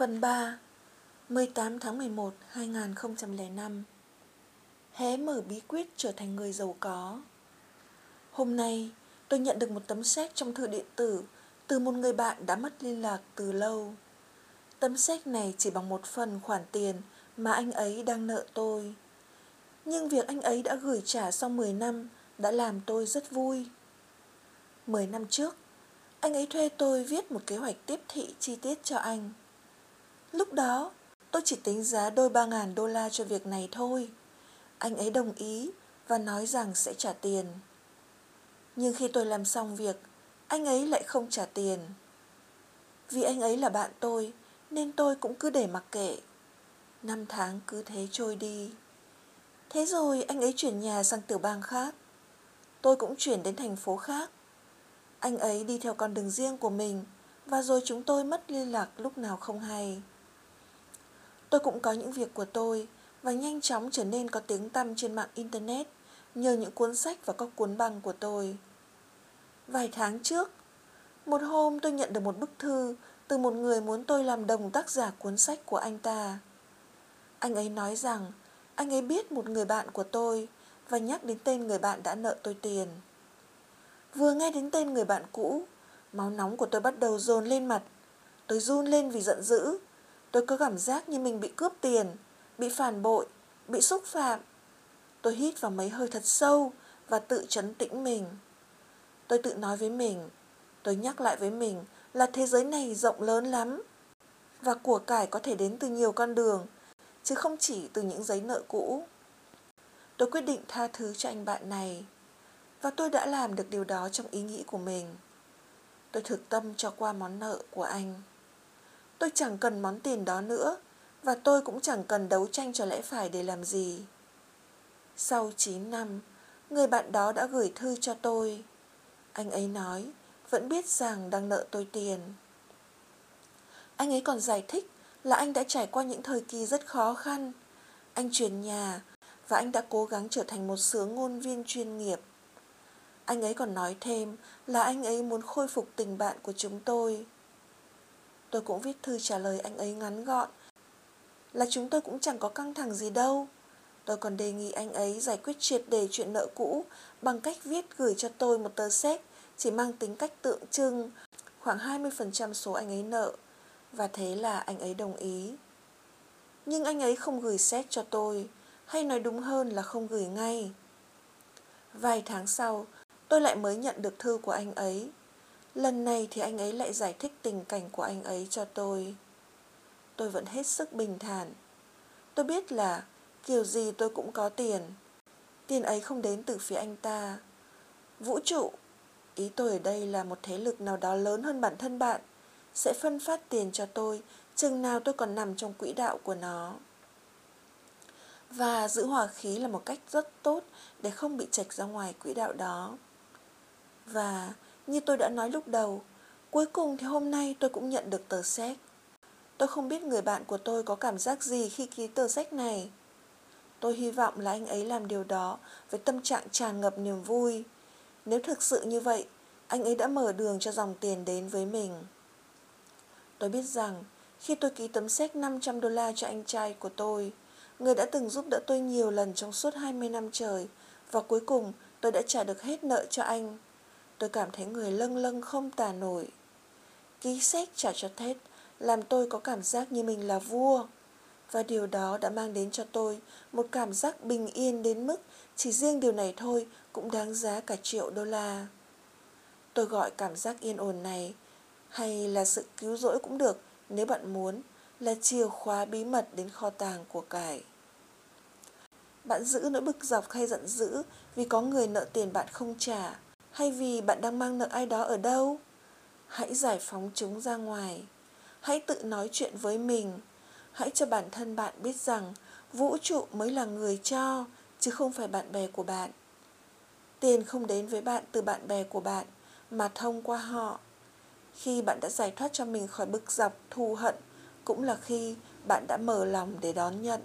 Phần 3 18 tháng 11 2005 Hé mở bí quyết trở thành người giàu có Hôm nay tôi nhận được một tấm séc trong thư điện tử từ một người bạn đã mất liên lạc từ lâu. Tấm séc này chỉ bằng một phần khoản tiền mà anh ấy đang nợ tôi. Nhưng việc anh ấy đã gửi trả sau 10 năm đã làm tôi rất vui. 10 năm trước, anh ấy thuê tôi viết một kế hoạch tiếp thị chi tiết cho anh. Lúc đó, tôi chỉ tính giá đôi ba ngàn đô la cho việc này thôi. Anh ấy đồng ý và nói rằng sẽ trả tiền. Nhưng khi tôi làm xong việc, anh ấy lại không trả tiền. Vì anh ấy là bạn tôi, nên tôi cũng cứ để mặc kệ. Năm tháng cứ thế trôi đi. Thế rồi anh ấy chuyển nhà sang tiểu bang khác. Tôi cũng chuyển đến thành phố khác. Anh ấy đi theo con đường riêng của mình và rồi chúng tôi mất liên lạc lúc nào không hay. Tôi cũng có những việc của tôi và nhanh chóng trở nên có tiếng tăm trên mạng Internet nhờ những cuốn sách và các cuốn băng của tôi. Vài tháng trước, một hôm tôi nhận được một bức thư từ một người muốn tôi làm đồng tác giả cuốn sách của anh ta. Anh ấy nói rằng anh ấy biết một người bạn của tôi và nhắc đến tên người bạn đã nợ tôi tiền. Vừa nghe đến tên người bạn cũ, máu nóng của tôi bắt đầu dồn lên mặt. Tôi run lên vì giận dữ. Tôi có cảm giác như mình bị cướp tiền, bị phản bội, bị xúc phạm. Tôi hít vào mấy hơi thật sâu và tự chấn tĩnh mình. Tôi tự nói với mình, tôi nhắc lại với mình là thế giới này rộng lớn lắm. Và của cải có thể đến từ nhiều con đường, chứ không chỉ từ những giấy nợ cũ. Tôi quyết định tha thứ cho anh bạn này. Và tôi đã làm được điều đó trong ý nghĩ của mình. Tôi thực tâm cho qua món nợ của anh. Tôi chẳng cần món tiền đó nữa và tôi cũng chẳng cần đấu tranh cho lẽ phải để làm gì. Sau 9 năm, người bạn đó đã gửi thư cho tôi. Anh ấy nói, vẫn biết rằng đang nợ tôi tiền. Anh ấy còn giải thích là anh đã trải qua những thời kỳ rất khó khăn. Anh chuyển nhà và anh đã cố gắng trở thành một sướng ngôn viên chuyên nghiệp. Anh ấy còn nói thêm là anh ấy muốn khôi phục tình bạn của chúng tôi. Tôi cũng viết thư trả lời anh ấy ngắn gọn là chúng tôi cũng chẳng có căng thẳng gì đâu. Tôi còn đề nghị anh ấy giải quyết triệt đề chuyện nợ cũ bằng cách viết gửi cho tôi một tờ séc chỉ mang tính cách tượng trưng khoảng 20% số anh ấy nợ và thế là anh ấy đồng ý. Nhưng anh ấy không gửi séc cho tôi, hay nói đúng hơn là không gửi ngay. Vài tháng sau, tôi lại mới nhận được thư của anh ấy. Lần này thì anh ấy lại giải thích tình cảnh của anh ấy cho tôi. Tôi vẫn hết sức bình thản. Tôi biết là kiểu gì tôi cũng có tiền. Tiền ấy không đến từ phía anh ta. Vũ trụ, ý tôi ở đây là một thế lực nào đó lớn hơn bản thân bạn, sẽ phân phát tiền cho tôi chừng nào tôi còn nằm trong quỹ đạo của nó. Và giữ hòa khí là một cách rất tốt để không bị chệch ra ngoài quỹ đạo đó. Và như tôi đã nói lúc đầu, cuối cùng thì hôm nay tôi cũng nhận được tờ séc. Tôi không biết người bạn của tôi có cảm giác gì khi ký tờ séc này. Tôi hy vọng là anh ấy làm điều đó với tâm trạng tràn ngập niềm vui. Nếu thực sự như vậy, anh ấy đã mở đường cho dòng tiền đến với mình. Tôi biết rằng khi tôi ký tấm séc 500 đô la cho anh trai của tôi, người đã từng giúp đỡ tôi nhiều lần trong suốt 20 năm trời, và cuối cùng tôi đã trả được hết nợ cho anh. Tôi cảm thấy người lâng lâng không tả nổi. Ký sách trả cho Tết làm tôi có cảm giác như mình là vua. Và điều đó đã mang đến cho tôi một cảm giác bình yên đến mức chỉ riêng điều này thôi cũng đáng giá cả triệu đô la. Tôi gọi cảm giác yên ổn này, hay là sự cứu rỗi cũng được, nếu bạn muốn, là chìa khóa bí mật đến kho tàng của cải. Bạn giữ nỗi bực dọc hay giận dữ vì có người nợ tiền bạn không trả hay vì bạn đang mang nợ ai đó ở đâu? Hãy giải phóng chúng ra ngoài. Hãy tự nói chuyện với mình. Hãy cho bản thân bạn biết rằng vũ trụ mới là người cho, chứ không phải bạn bè của bạn. Tiền không đến với bạn từ bạn bè của bạn, mà thông qua họ. Khi bạn đã giải thoát cho mình khỏi bực dọc, thù hận, cũng là khi bạn đã mở lòng để đón nhận.